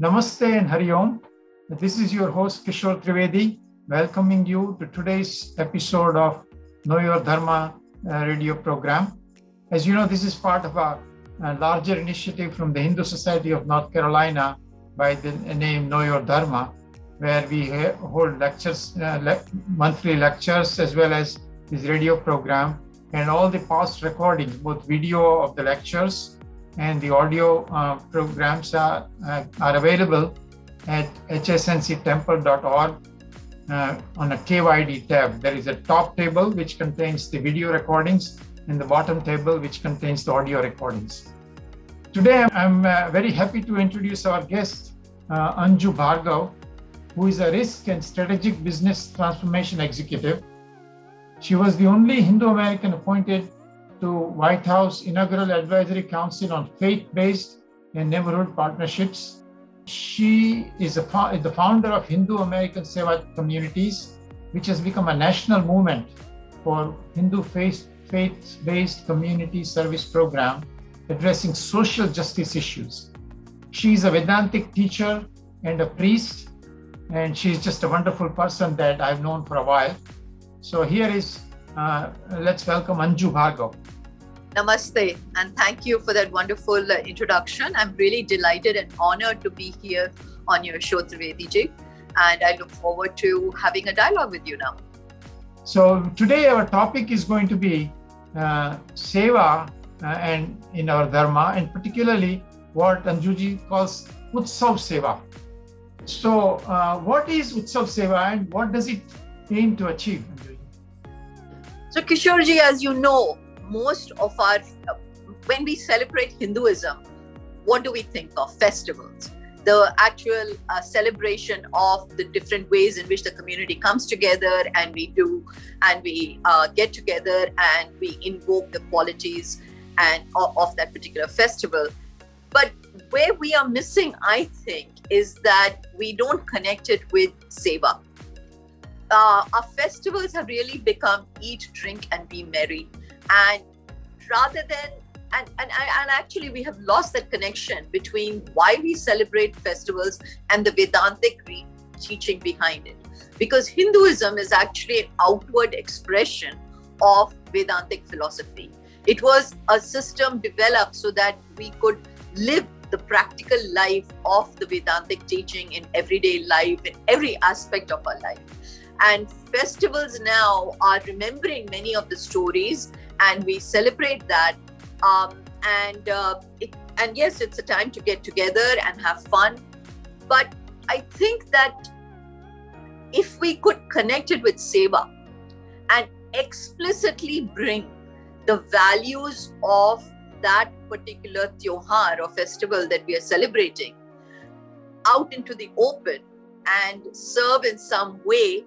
Namaste and Hari Om. This is your host Kishor Trivedi, welcoming you to today's episode of Know Your Dharma uh, radio program. As you know, this is part of a, a, larger initiative from the Hindu Society of North Carolina by the name Know Your Dharma, where we hold lectures, uh, monthly lectures, as well as this radio program and all the past recordings, both video of the lectures and the audio uh, programs are, uh, are available at hsnctemple.org uh, on a KYD tab. There is a top table which contains the video recordings and the bottom table which contains the audio recordings. Today, I'm uh, very happy to introduce our guest, uh, Anju Bhargav, who is a risk and strategic business transformation executive she was the only Hindu American appointed to White House Inaugural Advisory Council on Faith-Based and Neighborhood Partnerships. She is the founder of Hindu American Seva Communities, which has become a national movement for Hindu faith-based community service program addressing social justice issues. She is a Vedantic teacher and a priest, and she's just a wonderful person that I've known for a while. So here is, uh, let's welcome Anju Bhargav. Namaste, and thank you for that wonderful uh, introduction. I'm really delighted and honored to be here on your show, Trivedi ji, and I look forward to having a dialogue with you now. So today our topic is going to be uh, seva uh, and in our dharma, and particularly what Anjuji calls Utsav Seva. So, uh, what is Utsav Seva and what does it aim to achieve? So, Kishorji, as you know, most of our, when we celebrate Hinduism, what do we think of? Festivals. The actual uh, celebration of the different ways in which the community comes together and we do, and we uh, get together and we invoke the qualities and of, that particular festival. But where we are missing, I think, is that we don't connect it with seva uh, our festivals have really become eat, drink, and be merry. And rather than and, and, and actually we have lost that connection between why we celebrate festivals and the Vedantic teaching behind it. Because Hinduism is actually an outward expression of Vedantic philosophy. It was a system developed so that we could live the practical life of the Vedantic teaching in everyday life, in every aspect of our life. And festivals now are remembering many of the stories, and we celebrate that. Um, and uh, it, and yes, it's a time to get together and have fun. But I think that if we could connect it with seva and explicitly bring the values of that particular tyohar or festival that we are celebrating out into the open and serve in some way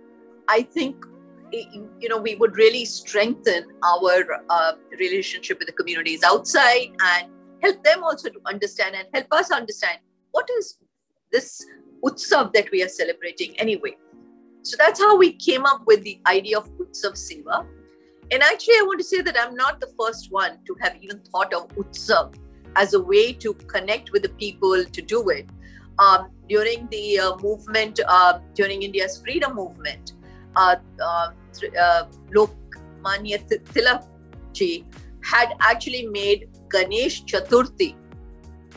I think you know we would really strengthen our uh, relationship with the communities outside and help them also to understand and help us understand what is this utsav that we are celebrating anyway. So that's how we came up with the idea of utsav seva. And actually, I want to say that I'm not the first one to have even thought of utsav as a way to connect with the people to do it. Um, during the uh, movement, uh, during India's freedom movement, Uh, uh, uh, Lokmanya Tilak ji had actually made Ganesh Chaturthi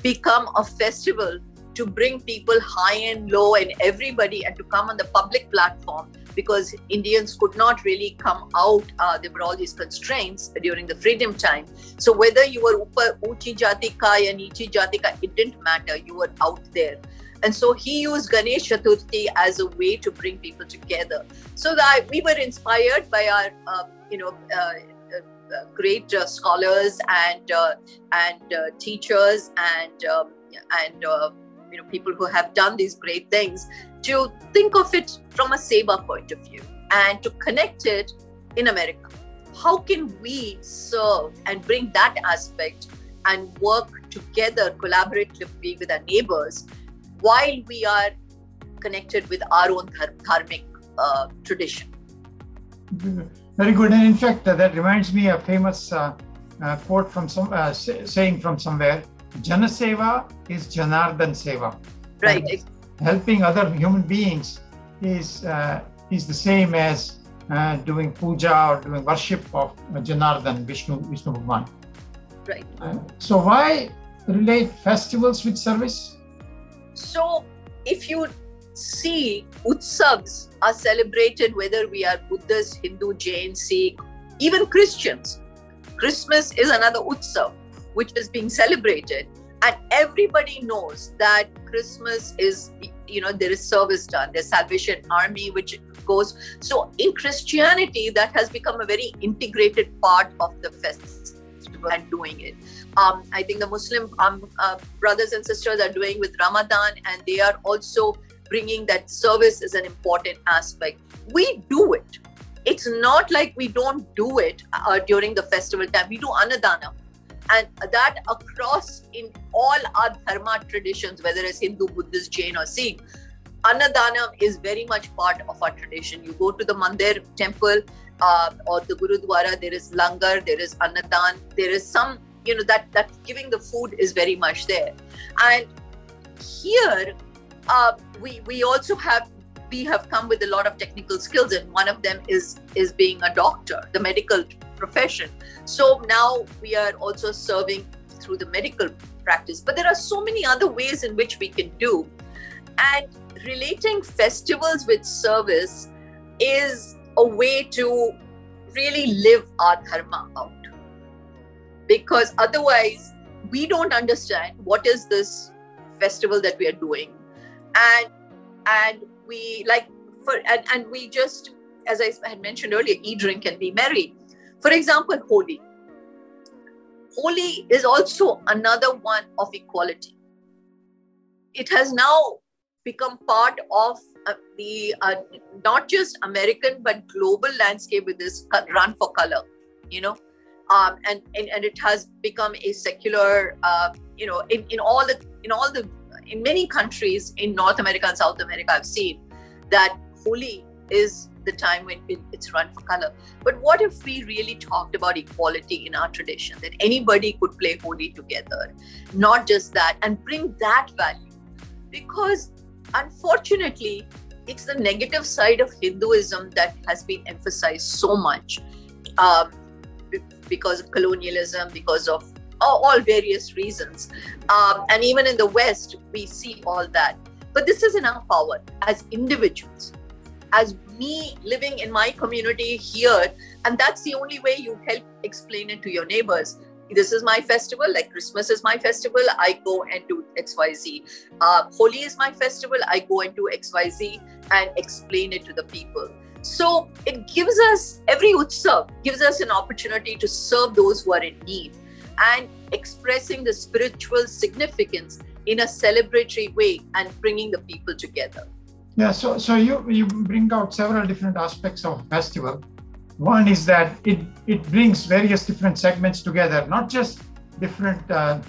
become a festival to bring people high and low and everybody and to come on the public platform because Indians could not really come out. Uh, there were all these constraints during the freedom time. So whether you were upar uchi jati ka ya nichi jati ka, it didn't matter. You were out there. And so he used Ganesh Chaturthi as a way to bring people together. So that we were inspired by our, um, you know, uh, uh, uh great uh, scholars and uh, and uh, teachers and um, and you know people who have done these great things to think of it from a seva point of view and to connect it in America. How can we serve and bring that aspect and work together collaboratively with our neighbors while we are connected with our own dharmic uh, tradition. Very good. And in fact, uh, that reminds me a famous uh, uh quote from some uh, saying from somewhere Janaseva is Janardan Seva. Right. helping other human beings is uh, is the same as uh, doing puja or doing worship of Janardhan, Vishnu, Vishnu Bhagwan. Right. So why relate festivals with service? So if you see utsavs are celebrated whether we are Buddhist, Hindu, Jain, Sikh, even Christians. Christmas is another utsav which is being celebrated and everybody knows that christmas is you know there is service done there's salvation army which goes so in christianity that has become a very integrated part of the festival and doing it um, i think the muslim um, uh, brothers and sisters are doing with ramadan and they are also bringing that service is an important aspect. We do it. It's not like we don't do it uh, during the festival time. We do anadana and that across in all our dharma traditions, whether it's Hindu, Buddhist, Jain, or Sikh, Annadanam is very much part of our tradition. You go to the Mandir temple uh, or the Gurudwara, there is langar, there is Annadan, there is some, you know, that that giving the food is very much there. And here, uh, we we also have we have come with a lot of technical skills, and one of them is is being a doctor, the medical profession. So now we are also serving through the medical practice. But there are so many other ways in which we can do. And relating festivals with service is a way to really live our dharma out. Because otherwise, we don't understand what is this festival that we are doing. And and we like for and, and we just as I had mentioned earlier, eat, drink, and be merry. For example, Holi. Holi is also another one of equality. It has now become part of uh, the uh, not just American but global landscape with this run for color, you know, um, and, and and it has become a secular, uh, you know, in, in all the in all the in many countries in North America and South America, I've seen that Holi is the time when it's run for color. But what if we really talked about equality in our tradition, that anybody could play Holi together? Not just that, and bring that value. Because unfortunately, it's the negative side of Hinduism that has been emphasized so much um, because of colonialism, because of all, various reasons. Um, and even in the West, we see all that. But this is in our power as individuals as me living in my community here and that's the only way you help explain it to your neighbors this is my festival like christmas is my festival i go and do xyz uh, holi is my festival i go and do xyz and explain it to the people so it gives us every utsav gives us an opportunity to serve those who are in need and expressing the spiritual significance in a celebratory way and bringing the people together yeah, so so you you bring out several different aspects of festival. One is that it it brings various different segments together, not just different uh,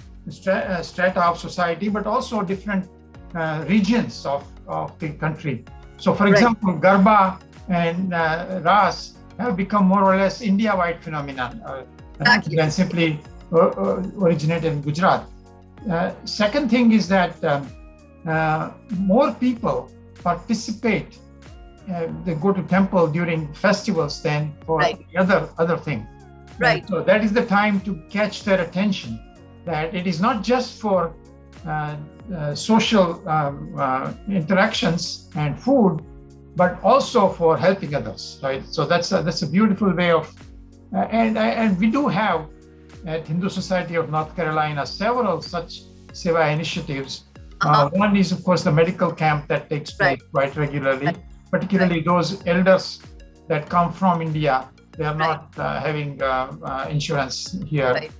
uh strata of society, but also different uh, regions of, of the country. So, for right. example, Garba and uh, Ras have become more or less India-wide phenomenon, uh, exactly. than simply uh, originated in Gujarat. second thing is that um, more people participate uh, they go to temple during festivals than for right. the other other thing right and so that is the time to catch their attention that it is not just for uh, uh, social um, uh, interactions and food but also for helping others right so that's a, that's a beautiful way of uh, and and we do have at hindu society of north carolina several such seva initiatives uh, one is, of course, the medical camp that takes place right. quite regularly, right. particularly right. those elders that come from India. They are not uh, having uh, uh insurance here.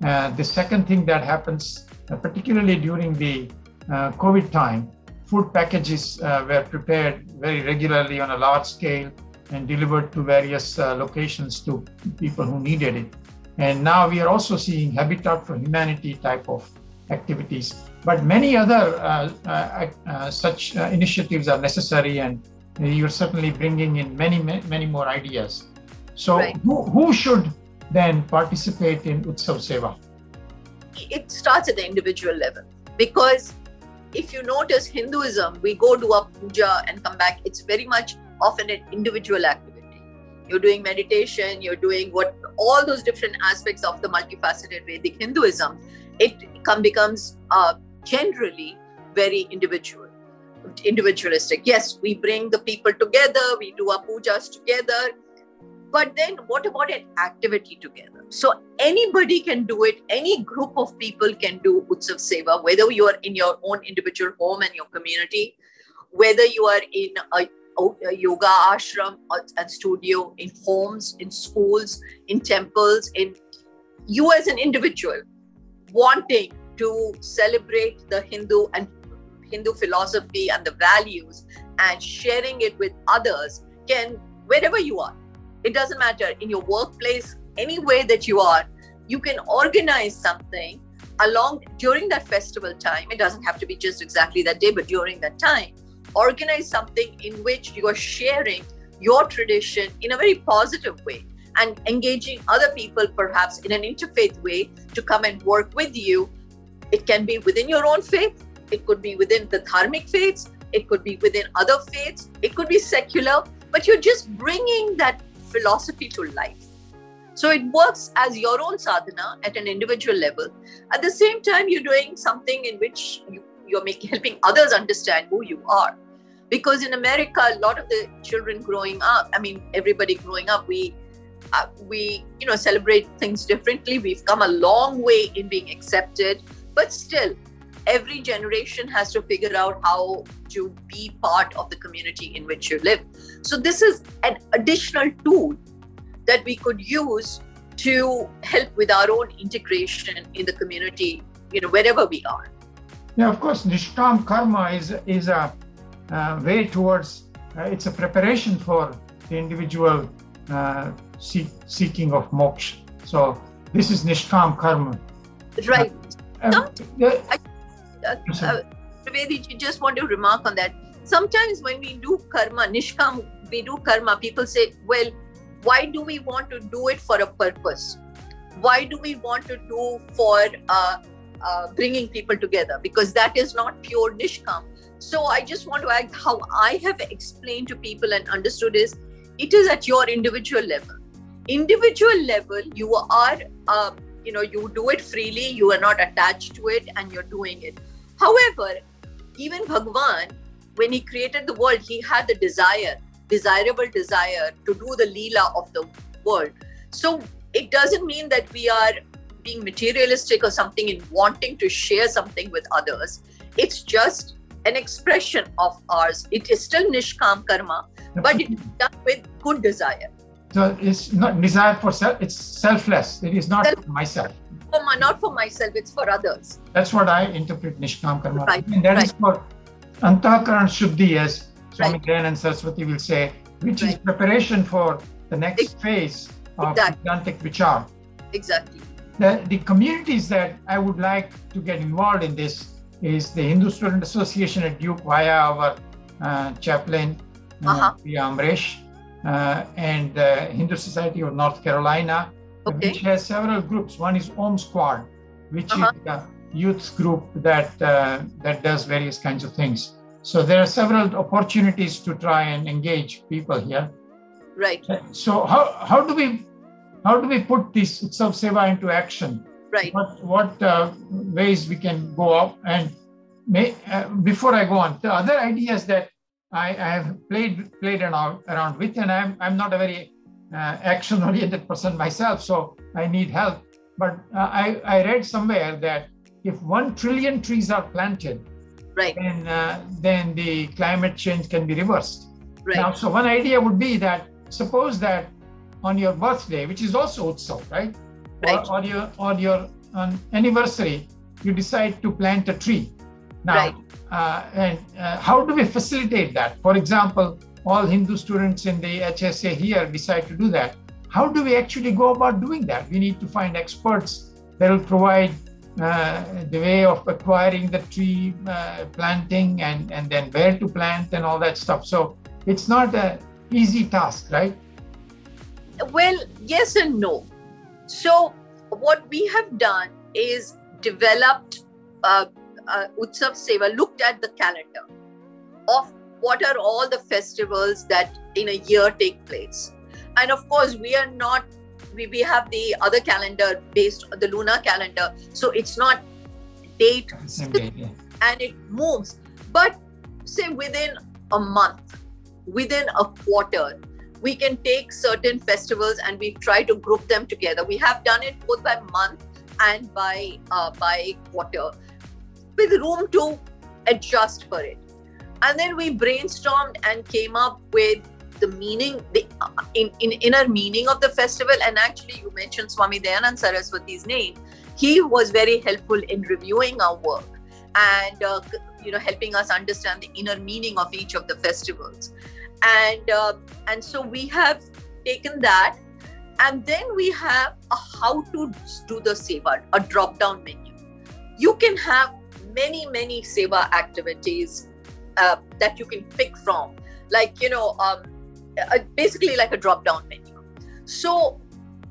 the second thing that happens, uh, particularly during the uh, COVID time, food packages were prepared very regularly on a large scale and delivered to various locations to people who needed it. And now we are also seeing Habitat for Humanity type of activities. But many other uh, uh, uh, such initiatives are necessary, and you're certainly bringing in many, many more ideas. So, right. who, who should then participate in Utsav Seva? It starts at the individual level because if you notice Hinduism, we go do a puja and come back. It's very much often an individual activity. You're doing meditation, you're doing what all those different aspects of the multifaceted Vedic Hinduism. It come, becomes uh, generally very individual, individualistic. Yes, we bring the people together, we do our pujas together, but then what about an activity together? So anybody can do it. Any group of people can do Utsav Seva, whether you are in your own individual home and your community, whether you are in a, a yoga ashram and studio, in homes, in schools, in temples, in you as an individual wanting to celebrate the Hindu and Hindu philosophy and the values and sharing it with others can wherever you are it doesn't matter. In your workplace, any way that you are, you can organize something along during that festival time. It doesn't have to be just exactly that day, but during that time, organize something in which you are sharing your tradition in a very positive way and engaging other people perhaps in an interfaith way to come and work with you. It can be within your own faith, it could be within the dharmic faiths, it could be within other faiths, it could be secular, but you're just bringing that philosophy to life. So it works as your own sadhana at an individual level. At the same time, you're doing something in which you, you're making, helping others understand who you are. Because in America, a lot of the children growing up, I mean, everybody growing up, we uh, we you know celebrate things differently. We've come a long way in being accepted, but still, every generation has to figure out how to be part of the community in which you live. So, this is an additional tool that we could use to help with our own integration in the community, you know, wherever we are. Yeah, of course, Nishkam Karma is, is a uh, way towards, uh, it's a preparation for the individual uh, seek, seeking of moksha. So, this is Nishkam Karma. Right. Uh, I, uh, uh, Trivedi, just want to remark on that. Sometimes when we do karma, nishkam, we do karma, people say, well, why do we want to do it for a purpose? Why do we want to do for uh, uh, bringing people together? Because that is not pure nishkam. So I just want to add how I have explained to people and understood is it is at your individual level. Individual level, you are, uh, you know, you do it freely, you are not attached to it, and you're doing it However, even Bhagwan, when he created the world, he had the desire, desirable desire to do the Leela of the world. So it doesn't mean that we are being materialistic or something in wanting to share something with others. It's just an expression of ours. It is still nishkam karma, but it is done with good desire. So it's not desire for self, it's selfless. It is not Self- myself for my, not for myself, it's for others. That's what I interpret Nishkam Karma. Right. And that right. is for Antahkaran Shuddhi, as Swami right. and Saraswati will say, which right. is preparation for the next phase of exactly. Vedantic Vichar. Exactly. The, the communities that I would like to get involved in this is the Hindu Student Association at Duke via our uh, chaplain, uh, uh-huh. Amresh, uh, and the Hindu Society of North Carolina, okay. which has several groups. One is Om Squad, which uh-huh. is a youth group that uh, that does various kinds of things. So there are several opportunities to try and engage people here. Right. So how how do we how do we put this Utsav Seva into action? Right. What what uh, ways we can go up and may, uh, before I go on, the other ideas that I, I have played played around, around with, and I'm I'm not a very action oriented person myself, so I need help. But uh, I, I read somewhere that if one trillion trees are planted, right. then, uh, then the climate change can be reversed. Right. Now, so one idea would be that suppose that on your birthday, which is also Utsav, right? right. Or, or your, or your on anniversary, you decide to plant a tree. Now, right. uh, and uh, how do we facilitate that? For example, all Hindu students in the HSA here decide to do that. How do we actually go about doing that? We need to find experts that will provide uh, the way of acquiring the tree uh, planting and, and then where to plant and all that stuff. So it's not an easy task, right? Well, yes and no. So what we have done is developed uh, uh, Utsav Seva looked at the calendar of what are all the festivals that in a year take place. And of course, we are not, we, we have the other calendar based on the lunar calendar. So it's not date yeah. and it moves. But say within a month, within a quarter, we can take certain festivals and we try to group them together. We have done it both by month and by uh, by quarter, with room to adjust for it. And then we brainstormed and came up with the meaning, the in, in inner meaning of the festival. And actually, you mentioned Swami Dayanand Saraswati's name. He was very helpful in reviewing our work and uh, you know helping us understand the inner meaning of each of the festivals and uh, and so we have taken that and then we have a how to do the seva a drop down menu you can have many many seva activities uh, that you can pick from. Like you know um, uh, basically like a drop down menu. So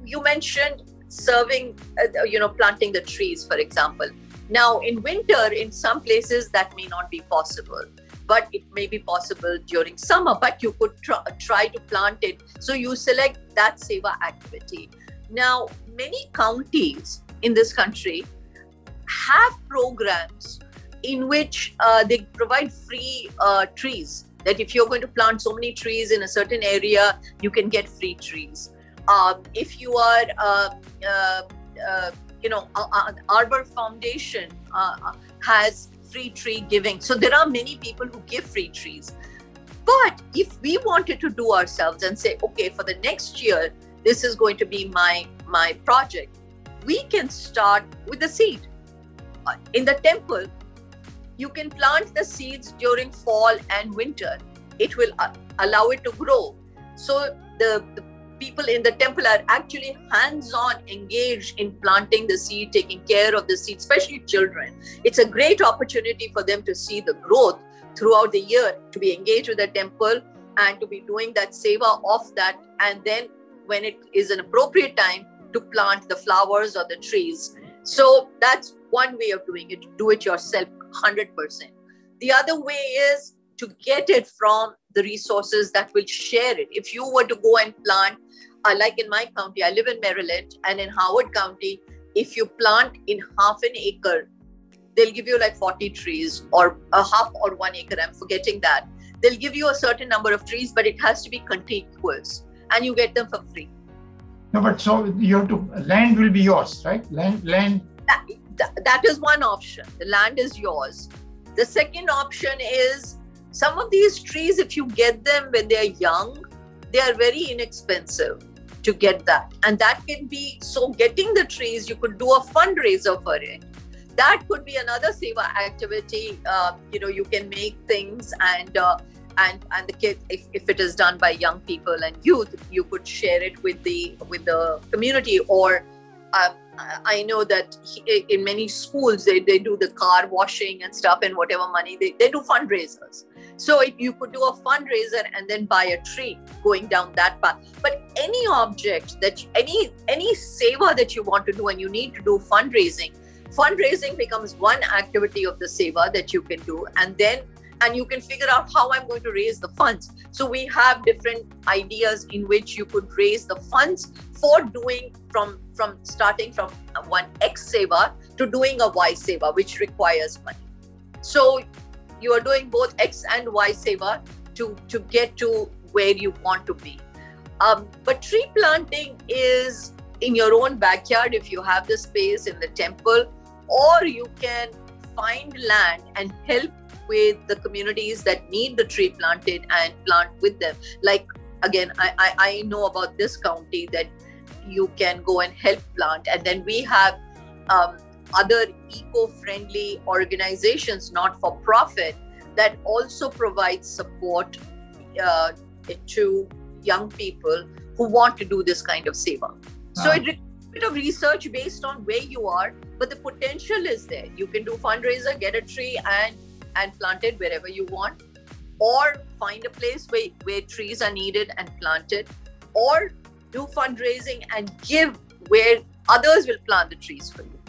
you mentioned serving uh, you know planting the trees for example. Now in winter in some places that may not be possible. But it may be possible during summer. But you could try, try to plant it. So you select that seva activity. Now many counties in this country have programs in which uh, they provide free uh, trees that if you're going to plant so many trees in a certain area you can get free trees um, if you are uh, uh, uh you know arbor foundation uh, has free tree giving. So there are many people who give free trees. But if we wanted to do ourselves and say, okay, for the next year, this is going to be my my project, we can start with the seed. In the temple, you can plant the seeds during fall and winter. It will uh, allow it to grow. So the, the people in the temple are actually hands on engaged in planting the seed, taking care of the seed, especially children. It's a great opportunity for them to see the growth throughout the year, to be engaged with the temple and to be doing that seva of that. And then when it is an appropriate time, to plant the flowers or the trees. So that's one way of doing it, do it yourself 100%. The other way is to get it from the resources that will share it. If you were to go and plant uh, like in my county, I live in Maryland, and in Howard County, if you plant in half an acre, they'll give you like 40 trees or a half or one acre. I'm forgetting that. They'll give you a certain number of trees, but it has to be contiguous and you get them for free. No, but so you have to, land will be yours, right? Land, land. That, that, that is one option. The land is yours. The second option is some of these trees, if you get them when they're young, they are very inexpensive to get that. And that can be so getting the trees, you could do a fundraiser for it. That could be another seva activity. Uh, you know, you can make things and uh, and and the kid, if, if it is done by young people and youth, you could share it with the with the community or uh, I know that he, in many schools they, they do the car washing and stuff and whatever money they, they do fundraisers so if you could do a fundraiser and then buy a tree going down that path. But any object that any any seva that you want to do and you need to do fundraising, fundraising becomes one activity of the seva that you can do, and then and you can figure out how I'm going to raise the funds. So we have different ideas in which you could raise the funds for doing from from starting from one X seva to doing a Y seva, which requires money. So you are doing both X and Y seva to, to get to where you want to be. Um, but tree planting is in your own backyard if you have the space in the temple, or you can find land and help with the communities that need the tree planted and plant with them. Like again, I, I, I know about this county that you can go and help plant, and then we have um, other eco-friendly organizations, not for profit, that also provide support uh, to young people who want to do this kind of seva. So ah. it requires a bit of research based on where you are, but the potential is there. You can do fundraiser, get a tree, and and plant it wherever you want, or find a place where, where trees are needed and plant it, or do fundraising and give where others will plant the trees for you.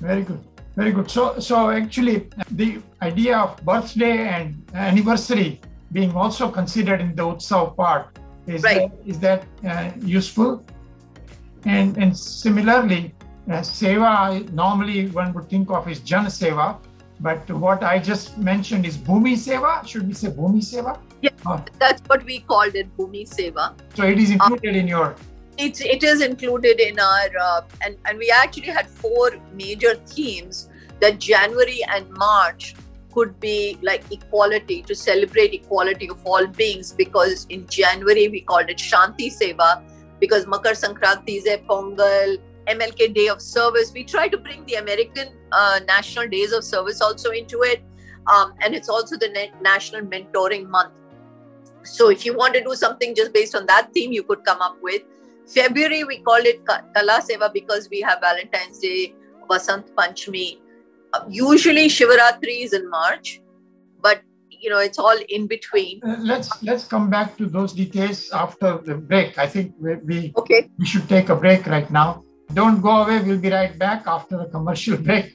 Very good. Very good. So, so actually, the idea of birthday and anniversary being also considered in the Utsav part is Right. that, is that uh, useful? And and similarly, uh, seva normally one would think of is Jan Seva, but what I just mentioned is Bhumi Seva. Should we say Bhumi Seva? Yeah. Oh, That's what we called it, Bhumi Seva. so it is included in your. It's it is included in our uh, and and we actually had four major themes that January and March could be like equality to celebrate equality of all beings because in January we called it Shanti Seva because Makar Sankranti is a Pongal MLK Day of Service. We try to bring the American uh, National Days of Service also into it, um, and it's also the na- National Mentoring Month. So if you want to do something just based on that theme, you could come up with. February we call it Ka- Kala Seva because we have Valentine's Day, Vasant Panchami. Uh, usually Shivaratri is in March, but you know it's all in between. Uh, let's let's come back to those details after the break. I think we, we Okay, we should take a break right now. Don't go away. We'll be right back after the commercial break.